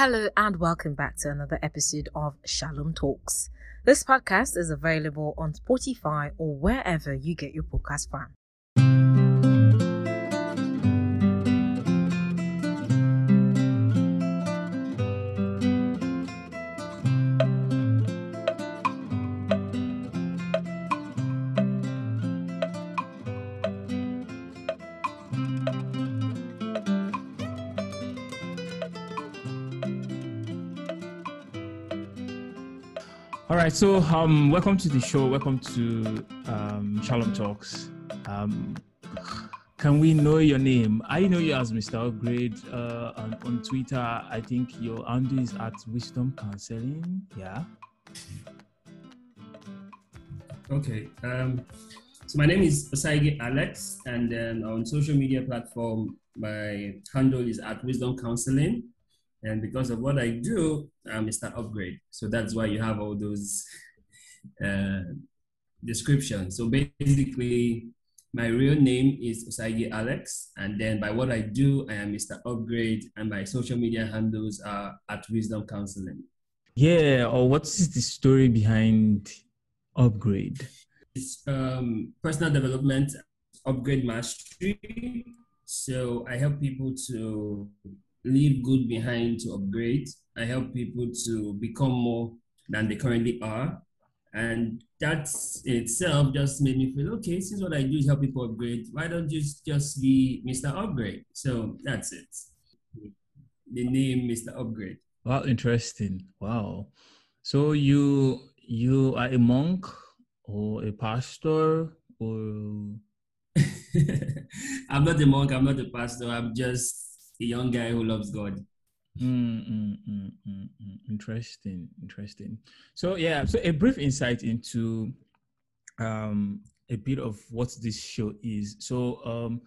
Hello and welcome back to another episode of Shalom Talks. This podcast is available on Spotify or wherever you get your podcast from. Right, so um, welcome to the show. Welcome to um, Shalom Talks. Um, can we know your name? I know you as Mr. Upgrade uh, on, on Twitter. I think your handle is at Wisdom Counseling. Yeah. Okay. Um, so my name is Osagie Alex, and then on social media platform, my handle is at Wisdom Counseling. And because of what I do, I'm Mr. Upgrade. So that's why you have all those uh, descriptions. So basically, my real name is Osagie Alex, and then by what I do, I am Mr. Upgrade, and my social media handles are at Wisdom Counseling. Yeah. Or what is the story behind Upgrade? It's um, personal development, upgrade mastery. So I help people to leave good behind to upgrade. I help people to become more than they currently are. And that in itself just made me feel okay, since what I do is help people upgrade, why don't you just be Mr. Upgrade? So that's it. The name Mr. Upgrade. Wow, interesting. Wow. So you you are a monk or a pastor or I'm not a monk, I'm not a pastor, I'm just a young guy who loves God. Mm, mm, mm, mm, mm. Interesting, interesting. So yeah, so a brief insight into um, a bit of what this show is. So um,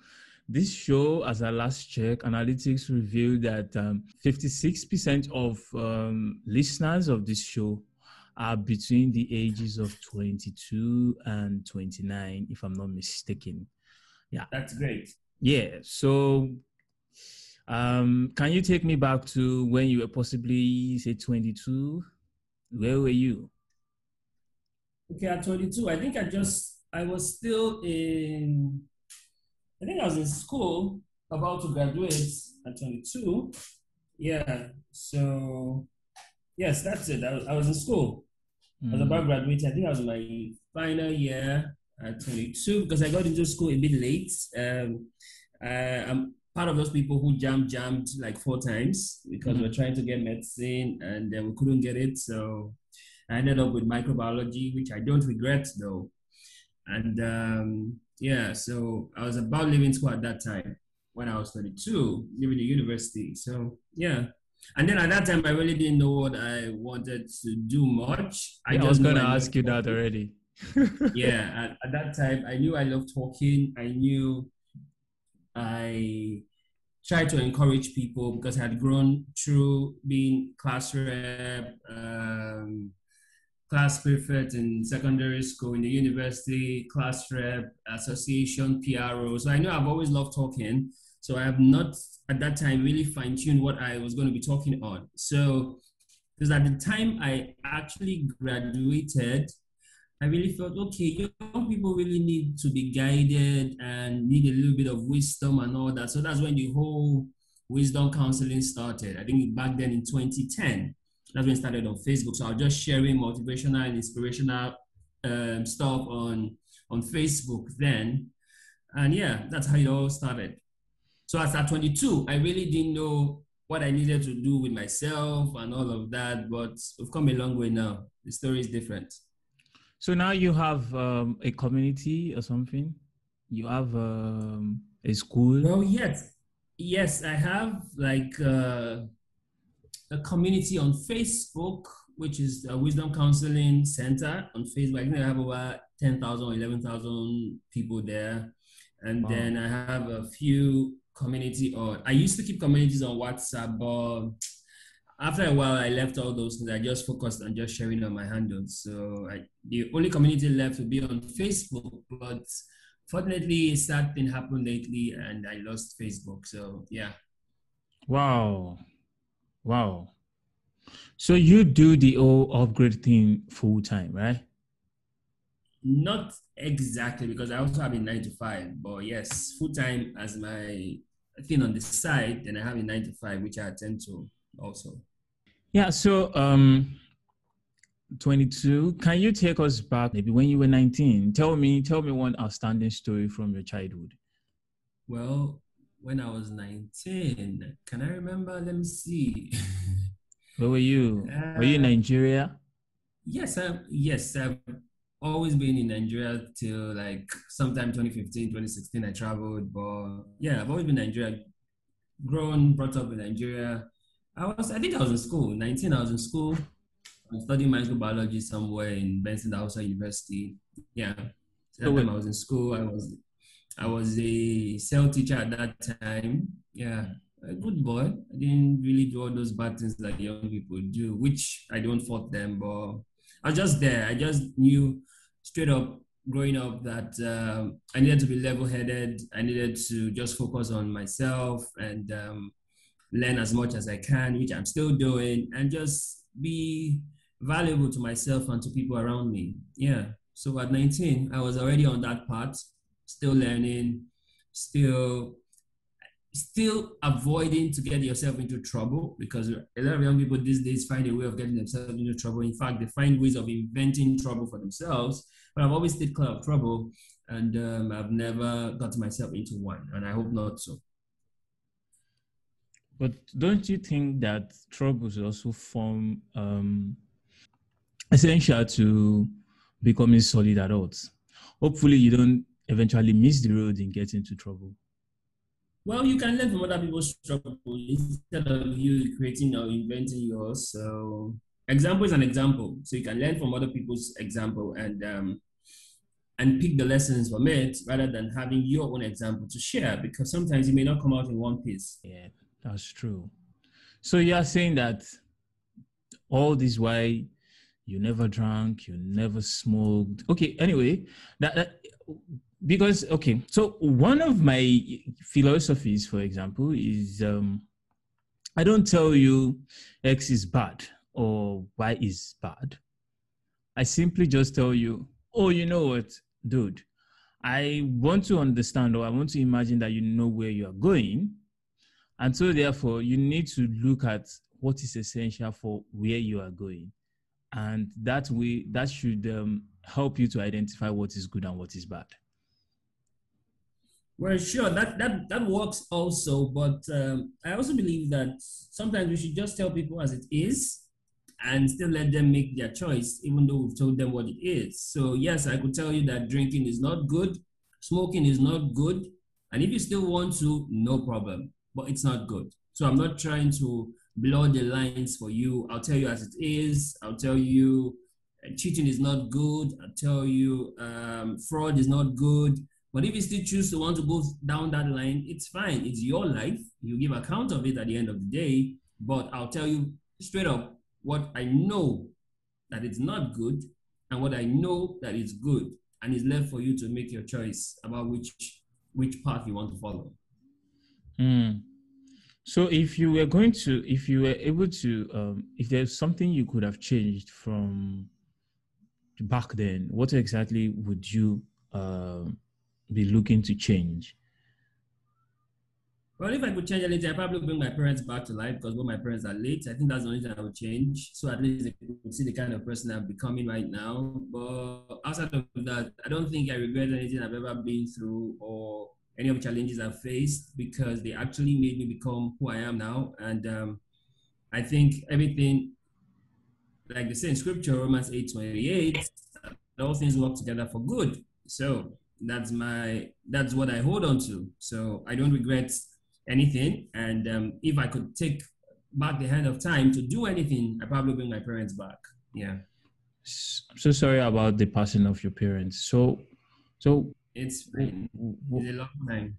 this show, as I last check, analytics revealed that um, 56% of um, listeners of this show are between the ages of 22 and 29, if I'm not mistaken. Yeah, That's great. yeah. So um, can you take me back to when you were possibly say 22? Where were you? Okay, at 22, I think I just, I was still in, I think I was in school, about to graduate at 22. Yeah, so, yes, that's it. I was, I was in school. I was Mm. about graduating. I think I was in my final year at 22 because I got into school a bit late. Um, I, I'm part of those people who jammed, jammed like four times because Mhm. we're trying to get medicine and then we couldn't get it. So I ended up with microbiology, which I don't regret though. And um, yeah, so I was about leaving school at that time when I was 22, leaving the university. So yeah. And then at that time, I really didn't know what I wanted to do much. I, was going to ask you that already. Yeah, at, at that time, I knew I loved talking. I knew I tried to encourage people because I had grown through being class rep, um, class prefect in secondary school, in the university, class rep, association, PRO. So I know I've always loved talking. So I have not at that time really fine tuned what I was going to be talking on. So because at the time I actually graduated, I really felt okay, young people really need to be guided and need a little bit of wisdom and all that. So that's when the whole wisdom counseling started. I think back then in 2010, that's when it started on Facebook. So I was just sharing motivational and inspirational um, stuff on on Facebook then, and yeah, that's how it all started. So as at 22, I really didn't know what I needed to do with myself and all of that, but we've come a long way now. The story is different. So now you have um, a community or something? You have um, a school? Well, yes, yes, I have like uh, a community on Facebook, which is a Wisdom Counseling Center on Facebook. I think I have over 10,000 or 11,000 people there. And Wow. then I have a few community or I used to keep communities on WhatsApp, but after a while, I left all those things. I just focused on just sharing on my handles. So I, the only community left would be on Facebook, but fortunately, sad thing happened lately, and I lost Facebook. So yeah, Wow. Wow. So you do the whole upgrade thing full time, right? Not exactly because I also have a nine to five, but yes, full time as my thing on the side. Then I have a nine to five, which I attend to also. Yeah. So, um, 22. Can you take us back maybe when you were 19? Tell me, tell me one outstanding story from your childhood. Well, when I was 19, can I remember? Let me see. Where were you? Uh, were you in Nigeria? Yes, I, yes, I've always been in Nigeria till like sometime 2015, 2016. I traveled, but yeah, I've always been in Nigeria. Grown, brought up in Nigeria. I was, I think I was in school. 19, I was in school. I was studying microbiology somewhere in Benson Idahosa University. Yeah, so that time I was in school. I was, I was a cell teacher at that time. Yeah, a good boy. I didn't really do all those bad things that young people do, which I don't fault them, but I was just there. I just knew straight up growing up that um, I needed to be level headed. I needed to just focus on myself and um, learn as much as I can, which I'm still doing, and just be valuable to myself and to people around me. Yeah. So at 19, I was already on that path, still learning, still still avoiding to get yourself into trouble because a lot of young people these days find a way of getting themselves into trouble. In fact, they find ways of inventing trouble for themselves. But I've always stayed clear of trouble and um, I've never got myself into one, and I hope not so. But don't you think that troubles also form um, essential to becoming solid adults? Hopefully, you don't eventually miss the road and get into trouble. Well, you can learn from other people's struggle instead of you creating or inventing yours. So, example is an example. So you can learn from other people's example and um, and pick the lessons from it rather than having your own example to share because sometimes it may not come out in one piece. Yeah, that's true. So you are saying that all this why you never drank, you never smoked. Okay, anyway, that, that because okay so one of my philosophies for example is um i don't tell you x is bad or y is bad i simply just tell you oh you know what dude i want to understand or i want to imagine that you know where you are going and so therefore you need to look at what is essential for where you are going. And that way that should um, help you to identify what is good and what is bad. Well, sure, that that that works also, but um, I also believe that sometimes we should just tell people as it is, and still let them make their choice, even though we've told them what it is. So yes, I could tell you that drinking is not good, smoking is not good, and if you still want to, no problem, but it's not good. So I'm not trying to blur the lines for you. I'll tell you as it is. I'll tell you uh, cheating is not good. I'll tell you um, fraud is not good but if you still choose to want to go down that line, it's fine. It's your life. You give account of it at the end of the day. But I'll tell you straight up what I know that it's not good and what I know that it's good. And it's left for you to make your choice about which which path you want to follow. Mm. So if you were going to, if you were able to, um, if there's something you could have changed from back then, what exactly would you um, be looking to change? Well, if I could change anything, I probably bring my parents back to life because both my parents are late. I think that's the only thing I would change. So at least they could see the kind of person I'm becoming right now. But outside of that, I don't think I regret anything I've ever been through or any of the challenges I've faced because they actually made me become who I am now. And um, I think everything, like they say in scripture, Romans 8 28, all things work together for good. So that's my that's what I hold on to. So I don't regret anything. And um, if I could take back the hand of time to do anything, I probably bring my parents back. Yeah. I'm so sorry about the passing of your parents. So, so it's fine. It's a long time.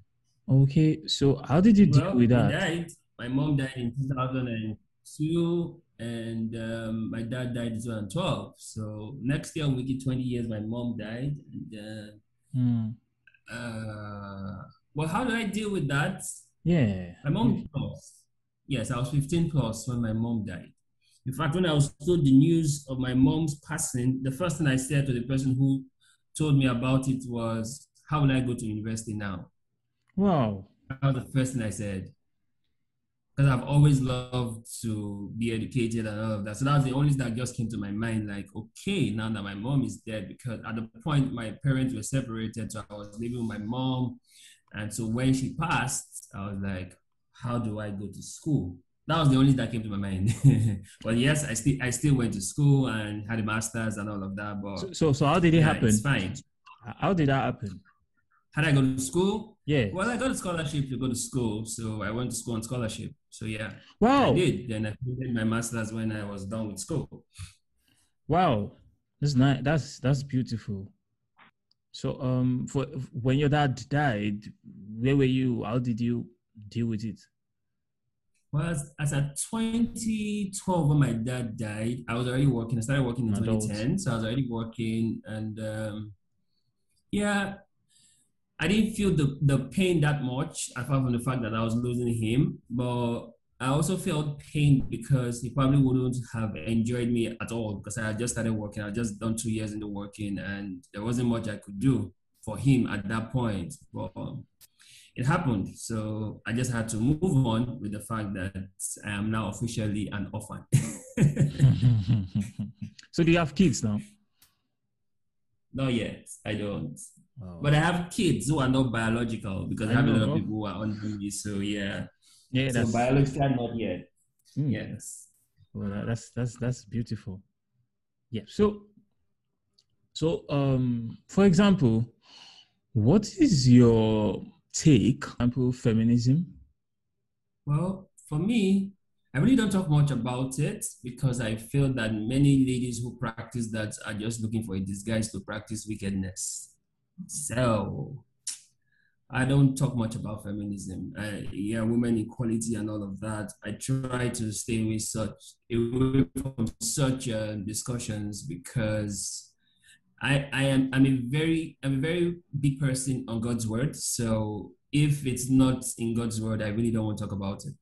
Okay, so how did you deal well, with that? Died. My mom died in 2002, and um, my dad died in 2012. So next year, we get 20 years. My mom died, and uh, Mm. Uh, well, how do I deal with that? Yeah. My mom plus. Yes, I was 15 plus when my mom died. In fact, when I was told the news of my mom's passing, the first thing I said to the person who told me about it was, How will I go to university now? Wow. That was the first thing I said. Because I've always loved to be educated and all of that. So that was the only thing that just came to my mind like, okay, now that my mom is dead, because at the point my parents were separated, so I was living with my mom. And so when she passed, I was like, how do I go to school? That was the only thing that came to my mind. but yes, I still I still went to school and had a master's and all of that. But So so, so how did it yeah, happen? It's fine. How did that happen? Had I gone to school? Yeah. Well, I got a scholarship to go to school, so I went to school on scholarship. So yeah, Wow. I did. Then I did my master's when I was done with school. Wow. That's nice. That's that's beautiful. So um for when your dad died, where were you? How did you deal with it? Well, as, as at 2012, when my dad died, I was already working. I started working in Adult. 2010, so I was already working, and um, yeah, I didn't feel the, the pain that much, apart from the fact that I was losing him. But I also felt pain because he probably wouldn't have enjoyed me at all because I had just started working. I had just done two years into working, and there wasn't much I could do for him at that point. But it happened. So I just had to move on with the fact that I am now officially an orphan. so do you have kids now? not yet, I don't. Wow. But I have kids who are not biological because I, I have a lot of people who are under me. So yeah, yeah, so that's biological not yet. mm. Yes. Well, that's that's that's beautiful. Yeah. So, so um, for example, what is your take, example, feminism? Well, for me, I really don't talk much about it because I feel that many ladies who practice that are just looking for a disguise to practice wickedness. So I don't talk much about feminism. I, yeah, women equality and all of that. I try to stay away such away from such uh, discussions because I, I am I'm a very I'm a very big person on God's word. So if it's not in God's word, I really don't want to talk about it.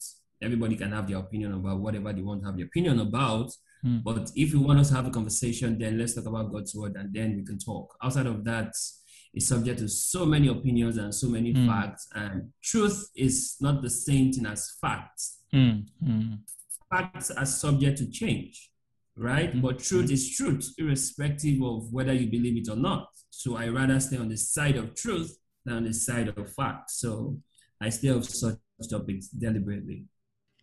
Everybody can have their opinion about whatever they want to have their opinion about. Hmm. But if you want us to have a conversation, then let's talk about God's word and then we can talk. Outside of that, it's subject to so many opinions and so many Hmm. facts. And truth is not the same thing as facts Mm, mm, facts are subject to change, right? Mhm. But truth is truth, irrespective of whether you believe it or not. So I rather stay on the side of truth than on the side of fact. So I stay off such topics deliberately.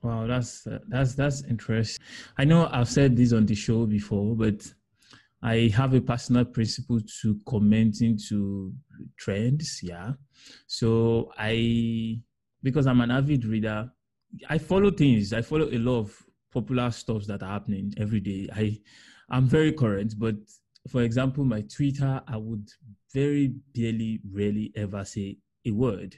Wow, that's uh, that's that's interesting. I know I've said this on the show before, but I have a personal principle to commenting to trends. Yeah, so I because I'm an avid reader, I follow things. I follow a lot of popular stuff that are happening every day. I I'm very current, but for example, my Twitter, I would very barely, rarely ever say a word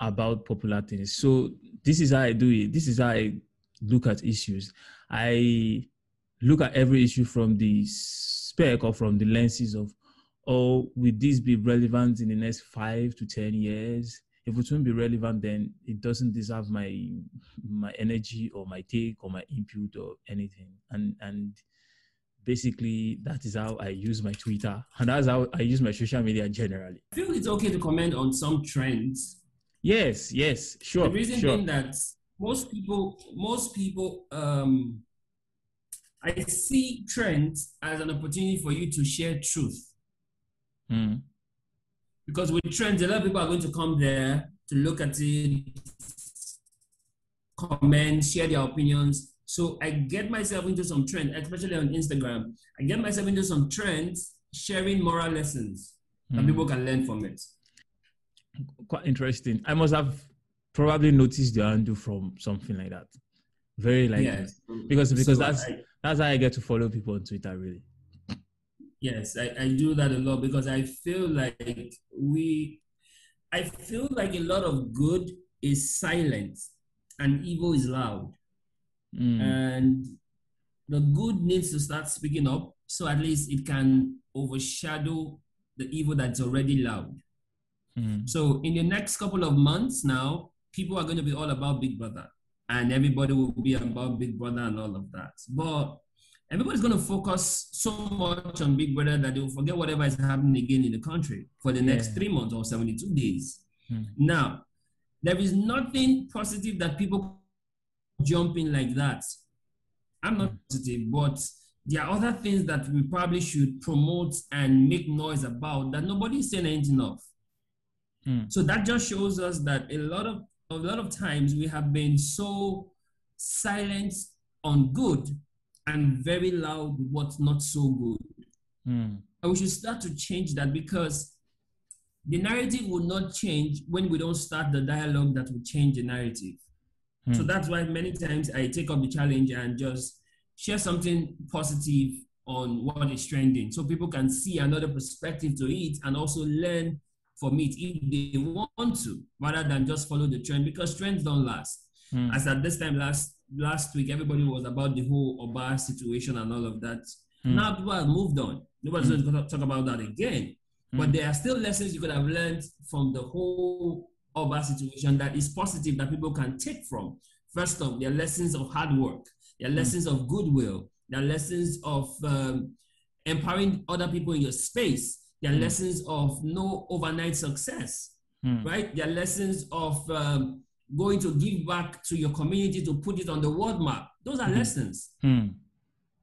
about popular things. So this is how I do it. This is how I look at issues. I look at every issue from the spec or from the lenses of, oh, will this be relevant in the next five to ten years? If it won't be relevant, then it doesn't deserve my my energy or my take or my input or anything. And and basically that is how I use my Twitter and that's how I use my social media generally. I feel it's okay to comment on some trends. Yes, yes, sure, the reason sure. being that most people, most people, um, I see trends as an opportunity for you to share truth. Mm. Because with trends, a lot of people are going to come there to look at it, comment, share their opinions. So I get myself into some trends, especially on Instagram. I get myself into some trends sharing moral lessons that Mm. people can learn from it. Quite interesting. I must have probably noticed the handle from something like that. Very like yes. Because because So that's I- that's how I get to follow people on Twitter really. Yes, I, I do that a lot because I feel like we, I feel like a lot of good is silent and evil is loud. Mm. And the good needs to start speaking up so at least it can overshadow the evil that's already loud. Mm. So in the next couple of months now, people are going to be all about Big Brother. and everybody will be about Big Brother and all of that. But everybody's going to focus so much on Big Brother that they will forget whatever is happening again in the country for the next three months or 72 days. Hmm. Now, there is nothing positive that people jump in like that. I'm not positive, but there are other things that we probably should promote and make noise about that nobody is saying anything of. Hmm. So that just shows us that a lot of a lot of times we have been so silent on good and very loud with what's not so good. Hmm. And we should start to change that because the narrative will not change when we don't start the dialogue that will change the narrative. So Hmm. that's why many times I take up the challenge and just share something positive on what is trending so people can see another perspective to it and also learn from it if they want to rather than just follow the trend because trends don't last. Hmm. As at this time last last week, everybody was about the whole Oba situation and all of that. Hmm. Now people have moved on. Nobody's going to talk about that again. But Hmm. there are still lessons you could have learned from the whole Oba situation that is positive that people can take from. First off, there are lessons of hard work, there are lessons of goodwill, there are lessons of um, empowering other people in your space, there are Mm. lessons of no overnight success Hmm. right? There are lessons of um, going to give back to your community to put it on the world map. Those are Mhm. lessons. Hmm.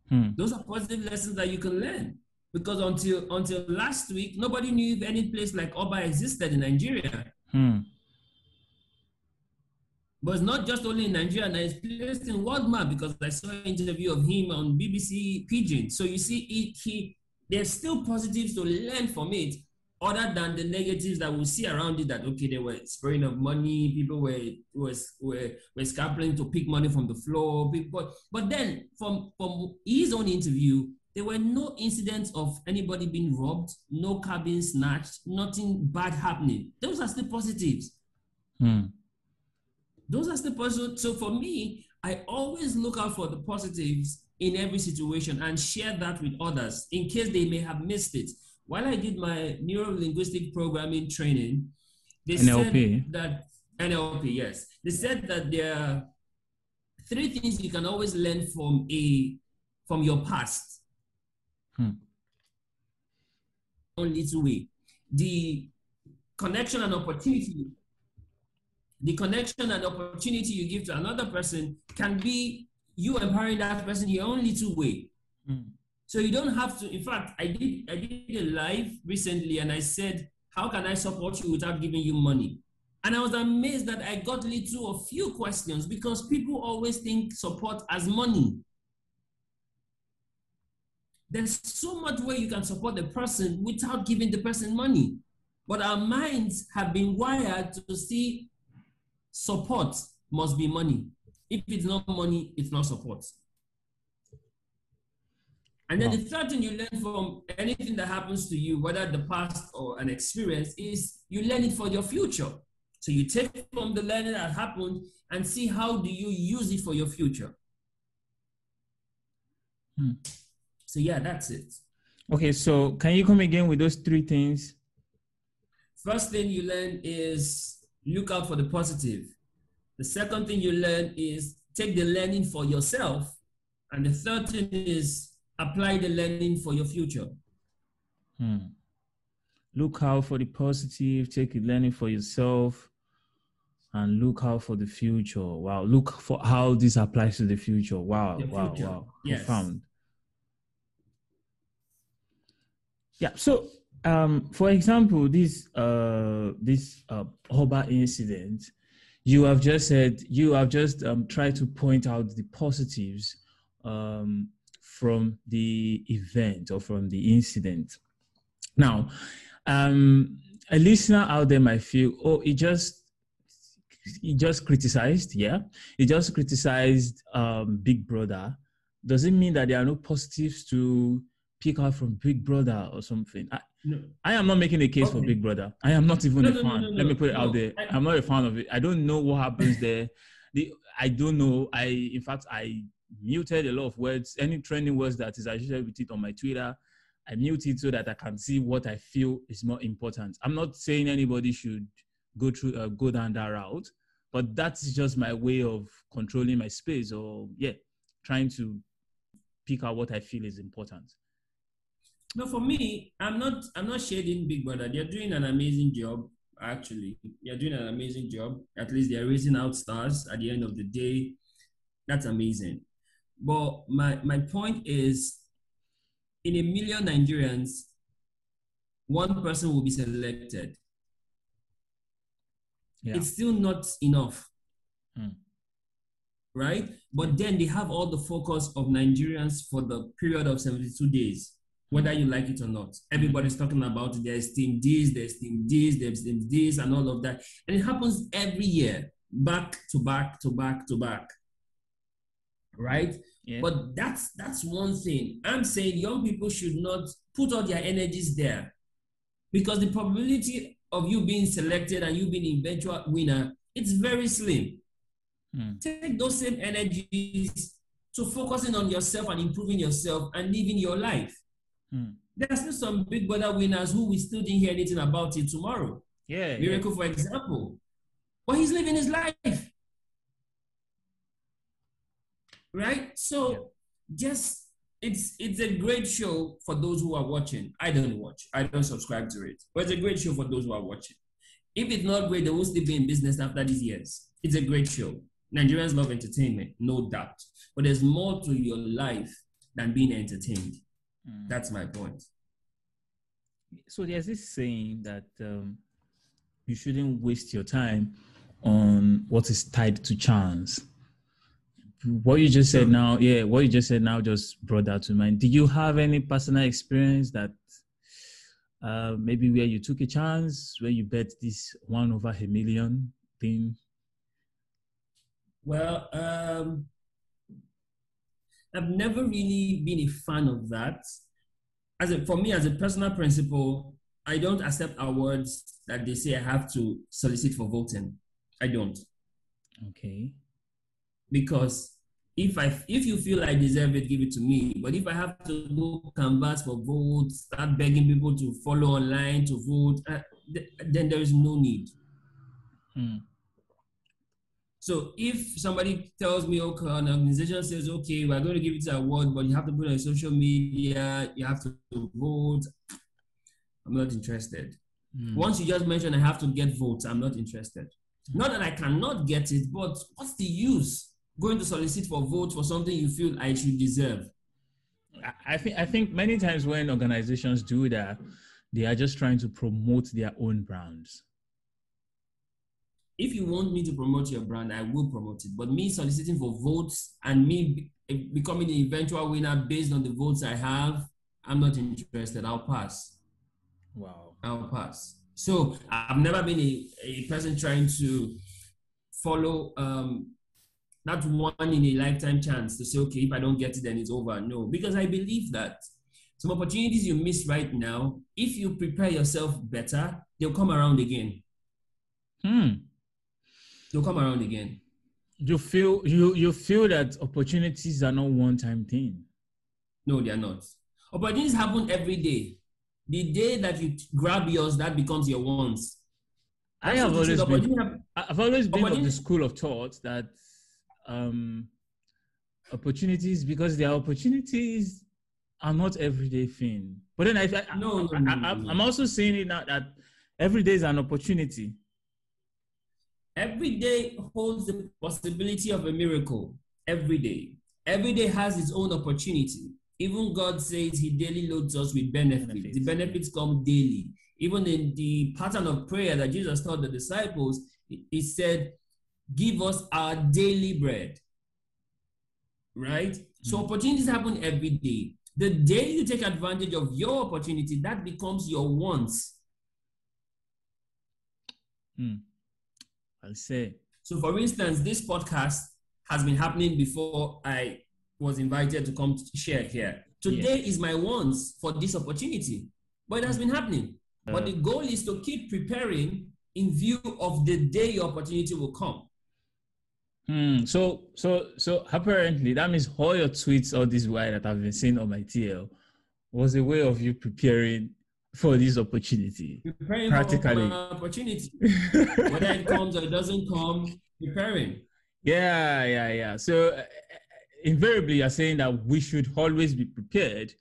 Hmm. Those are positive lessons that you can learn. Because until until last week, nobody knew if any place like Oba existed in Nigeria. Hmm. But it's not just only in Nigeria, now it's placed in world map because I saw an interview of him on BBC Pidgin. So you see, it, he there's still positives to learn from it, other than the negatives that we see around it. That okay, they were spraying of money, people were was were were scrapping to pick money from the floor. People, but then from from his own interview, there were no incidents of anybody being robbed, no car being snatched, nothing bad happening. Those are still positives Hmm. those are still positive. So for me, I always look out for the positives in every situation and share that with others in case they may have missed it. While I did my neuro linguistic programming training, they NLP. said that NLP, yes, they said that there are three things you can always learn from a from your past. Hmm. Only two way. The connection and opportunity the connection and opportunity you give to another person can be you empowering that person your only two way. Hmm. So you don't have to. In fact, I did I did a live recently, and I said, "How can I support you without giving you money?" And I was amazed that I got little or few questions because people always think support as money. There's so much way you can support the person without giving the person money. But our minds have been wired to see support must be money. If it's not money, it's not support. And then Wow. the third thing you learn from anything that happens to you, whether the past or an experience, is you learn it for your future. So you take from the learning that happened and see how do you use it for your future. Hmm. So yeah, that's it. Okay, so can you come again with those three things? First thing you learn is look out for the positive. The second thing you learn is take the learning for yourself. And the third thing is apply the learning for your future. Hmm. Look out for the positive, take it learning for yourself, and look out for the future. Wow. Look for how this applies to the future. Wow. The wow. future. Wow. Yes. Profound. Yeah. So um, for example, this uh this uh Oba incident, you have just said you have just um tried to point out the positives um from the event or from the incident. Now, um, a listener out there might feel, oh, he just he just criticized, yeah, he just criticized um, Big Brother. Does it mean that there are no positives to pick out from Big Brother or something? I, No. I am not making a case for Big Brother. I am not even No, a no, fan. Let me put it out there. I- I'm not a fan of it. I don't know what happens there. The, I don't know. I, in fact, I muted a lot of words. Any trending words that is associated with it on my Twitter, I mute it so that I can see what I feel is more important. I'm not saying anybody should go through uh, go down that route, but that's just my way of controlling my space or yeah, trying to pick out what I feel is important. No, for me, I'm not. I'm not shading Big Brother. They're doing an amazing job. Actually, they're doing an amazing job. At least they're raising out stars. At the end of the day, that's amazing. But my my point is, in a million Nigerians, one person will be selected. Yeah. It's still not enough. Hmm. Right? But then they have all the focus of Nigerians for the period of 72 days, whether you like it or not. Everybody's talking about there's team this, there's team this, there's team this, and all of that. And it happens every year, back to back to back to back. Right? Yeah. But that's that's one thing. I'm saying young people should not put all their energies there because the probability of you being selected and you being eventual winner it's very slim. Hmm. Take those same energies to focusing on yourself and improving yourself and living your life. Hmm. There's still some big brother winners who we still didn't hear anything about it tomorrow. Yeah. yeah. Miracle, for example. But he's living his life. Right? So just it's it's a great show for those who are watching. I don't watch. I don't subscribe to it. But it's a great show for those who are watching. If it's not great, they will still be in business after these years. It's a great show. Nigerians love entertainment, no doubt. But there's more to your life than being entertained. Hmm. That's my point. so there's this saying that um, you shouldn't waste your time on what is tied to chance. What you just said True. now, yeah, what you just said now just brought that to mind. Did you have any personal experience that uh, maybe where you took a chance, where you bet this one over a million thing? Well, um, I've never really been a fan of that. As a, for me, as a personal principle, I don't accept awards that they say I have to solicit for voting. I don't Okay. because if I if you feel I deserve it, give it to me. But if I have to go canvas for votes, start begging people to follow online to vote, uh, th- then there is no need. Hmm. So if somebody tells me, okay, an organization says, okay, we're going to give it an award, but you have to put it on social media, you have to vote, I'm not interested. Hmm. Once you just mention I have to get votes, I'm not interested. Not that I cannot get it, but what's the use going to solicit for votes for something you feel I should deserve? I- think I think many times when organizations do that, they are just trying to promote their own brands. If you want me to promote your brand, I will promote it. But me soliciting for votes and me becoming the eventual winner based on the votes I have, I'm not interested. I'll pass. Wow. I'll pass. So I've never been a, a person trying to follow um, that one in a lifetime chance to say, okay, if I don't get it, then it's over. No, because I believe that some opportunities you miss right now, if you prepare yourself better, they'll come around again. Hmm. They'll come around again. You feel you you feel that opportunities are not one time thing. No, they are not. Opportunities happen every day. The day that you grab yours, that becomes your once. I have what it is. always been I've always been of the school of thought that um opportunities because their opportunities are not everyday thing. But then I, I No, I, I, no, I'm, no. I'm also saying it now that every day is an opportunity. Every day holds the possibility of a miracle. Every day. Every day has its own opportunity. Even God says He daily loads us with benefits. Benefits. The benefits come daily. Even in the pattern of prayer that Jesus taught the disciples, he said, Give us our daily bread. Right? So opportunities happen every day. The day you take advantage of your opportunity, that becomes your wants. Hmm. I'll say. So, for instance, this podcast has been happening before I was invited to come to share here. Today is my wants for this opportunity, but it has been happening. but Uh, the goal is to keep preparing in view of the day your opportunity will come. Hmm. So so so apparently that means all your tweets all this while that I've been seeing on my TL was a way of you preparing for this opportunity. Preparing Practically. opportunity. Whether it comes or it doesn't come, preparing. Yeah, yeah, yeah. So uh, invariably, you're saying that we should always be prepared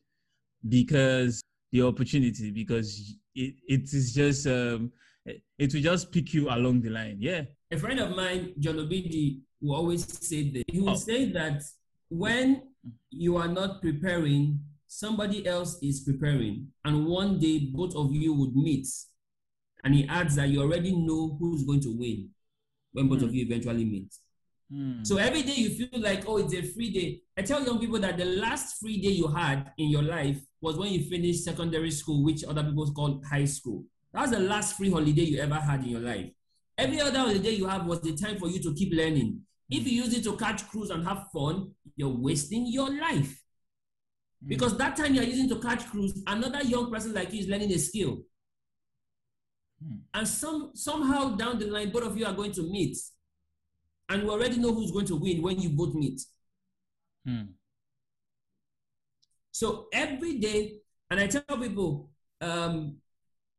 because the opportunity, because it, it is just um, it will just pick you along the line. Yeah. A friend of mine, John Obidi, will always say that he will Oh. say that when you are not preparing, somebody else is preparing, and one day both of you would meet. And he adds that you already know who's going to win when both Hmm. of you eventually meet. Hmm. So every day you feel like, oh, it's a free day. I tell young people that the last free day you had in your life was when you finished secondary school, which other people call high school. That was the last free holiday you ever had in your life. Every other holiday you have was the time for you to keep learning. If you use it to catch cruise and have fun, you're wasting your life. Because that time you're using to catch cruise, another young person like you is learning a skill. Hmm. And some somehow down the line, both of you are going to meet. And we already know who's going to win when you both meet. Hmm. So every day, and I tell people, um,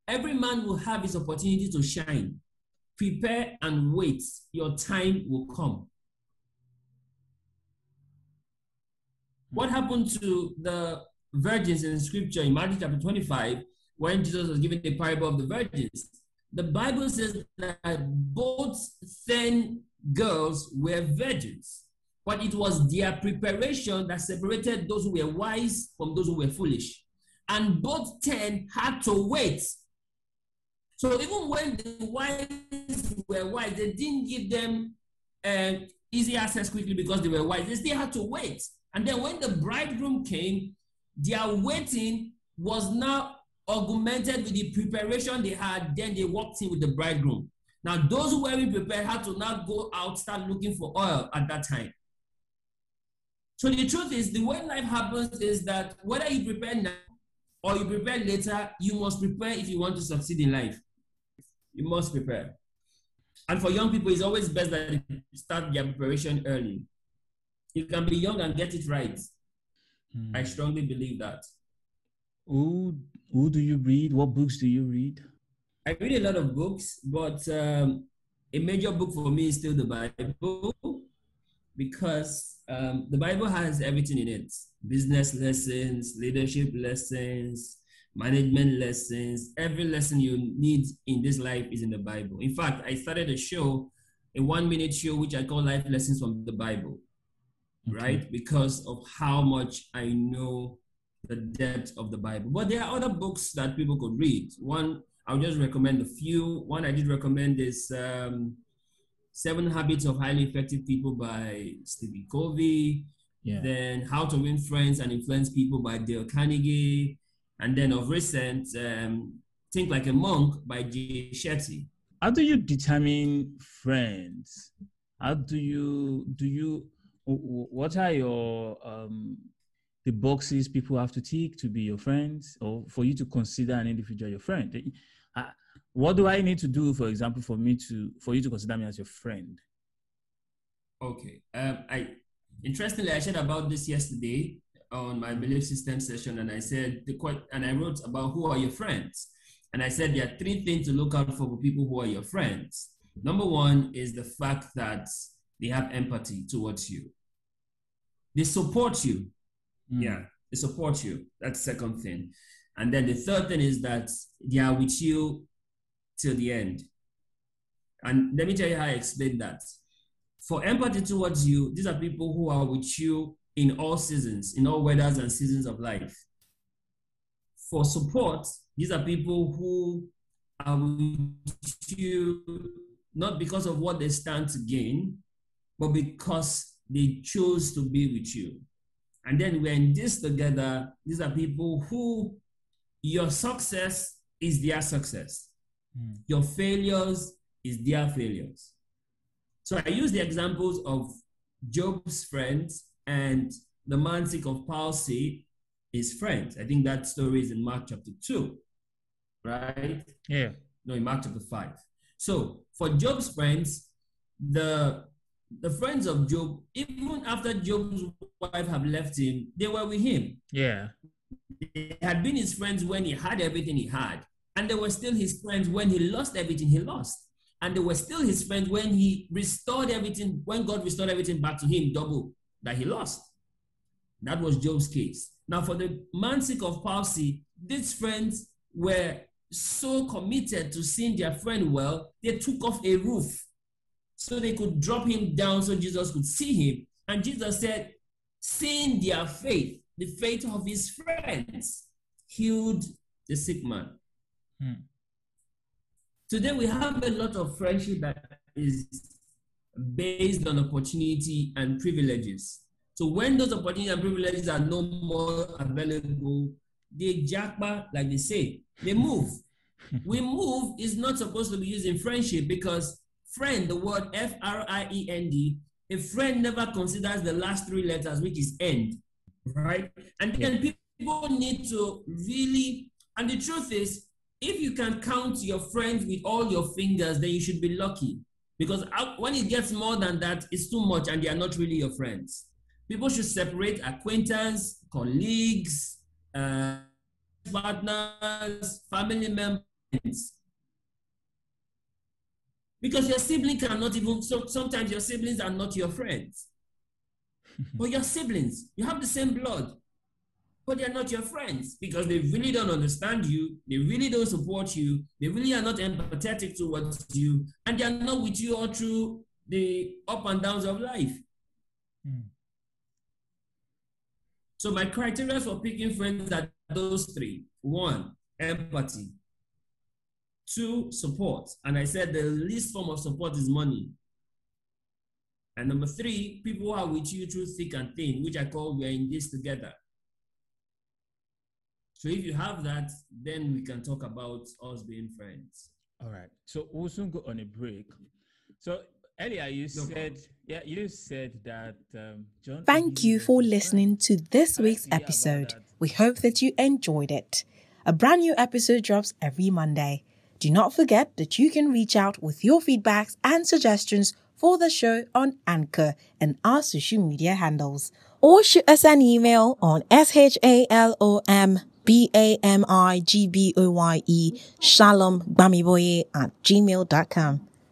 every man will have his opportunity to shine. Prepare and wait. Your time will come. What happened to the virgins in scripture in Matthew chapter 25 when Jesus was giving the parable of the virgins? The Bible says that both ten girls were virgins, but it was their preparation that separated those who were wise from those who were foolish. And both ten had to wait. So even when the wise were wise, they didn't give them uh, easy access quickly because they were wise. They still had to wait. And then when the bridegroom came, their waiting was now augmented with the preparation they had. Then they walked in with the bridegroom. Now, those who weren't prepared had to now go out, start looking for oil at that time. So the truth is, the way life happens is that whether you prepare now or you prepare later, you must prepare if you want to succeed in life. You must prepare. And for young people, it's always best that they start their preparation early. You can be young and get it right. Hmm. I strongly believe that. Who who do you read? What books do you read? I read a lot of books, but um, a major book for me is still the Bible because um, the Bible has everything in it business lessons, leadership lessons, management lessons. Every lesson you need in this life is in the Bible. In fact, I started a show, a one minute show, which I call Life Lessons from the Bible, Okay. right? Because of how much I know the depth of the Bible. But there are other books that people could read. One, I'll just recommend a few. One I did recommend is um, Seven Habits of Highly Effective People by Stephen Covey. Yeah. Then How to Win Friends and Influence People by Dale Carnegie. And then of recent, um, Think Like a Monk by Jay Shetty. How do you determine friends? How do you do you? wh- wh- What are your um the boxes people have to tick to be your friends, or for you to consider an individual your friend? Uh, What do I need to do, for example, for me to for you to consider me as your friend? Okay. Um, I interestingly I shared about this yesterday on my belief system session, and I said the and I wrote about who are your friends, and I said there are three things to look out for for people who are your friends. Number one is the fact that they have empathy towards you. They support you. Hmm. Yeah, they support you. That's the second thing. And then the third thing is that they are with you till the end. And let me tell you how I explain that. For empathy towards you, these are people who are with you in all seasons, in all weathers and seasons of life. For support, these are people who are with you not because of what they stand to gain, but because they chose to be with you. And then we're in this together. These are people who your success is their success. Hmm. Your failures is their failures. So I use the examples of Job's friends and the man sick of palsy, his friends. I think that story is in Mark chapter 2, right? Yeah. No, in Mark chapter 5. So for Job's friends, the the friends of Job, even after Job's wife have left him, they were with him. Yeah. They had been his friends when he had everything he had, and they were still his friends when he lost everything he lost. And they were still his friends when he restored everything, when God restored everything back to him, double that he lost. That was Job's case. Now, for the man sick of palsy, these friends were so committed to seeing their friend well, they took off a roof so they could drop him down so Jesus could see him. And Jesus said, seeing their faith, the faith of his friends, healed the sick man. Hmm. Today we have a lot of friendship that is based on opportunity and privileges. So when those opportunities and privileges are no more available, they jackpot, like they say, they move. we move is not supposed to be used in friendship because friend, the word F R I E N D, a friend never considers the last three letters, which is end, right? And then people need to really, and the truth is, if you can count your friends with all your fingers, then you should be lucky. Because when it gets more than that, it's too much and they are not really your friends. People should separate acquaintance, colleagues, uh, partners, family members. Because your sibling cannot even, so sometimes your siblings are not your friends. but your siblings, you have the same blood, but they're not your friends because they really don't understand you. They really don't support you. They really are not empathetic towards you. And they're not with you all through the up and downs of life. Mm. So my criteria for picking friends are those three. One, empathy. Two, support. And I said the least form of support is money. And number three, people who are with you through thick and thin, which I call we're in this together. So if you have that, then we can talk about us being friends. All right. So we'll soon go on a break. So earlier you no said, problem. yeah, you said that um, John. Thank you for listening to this week's episode. We hope that you enjoyed it. A brand new episode drops every Monday. Do not forget that you can reach out with your feedbacks and suggestions for the show on Anchor and our social media handles. Or shoot us an email on shalom B-A-M-I-G-B-O-Y-E, Shalom Bamigboye at gmail.com.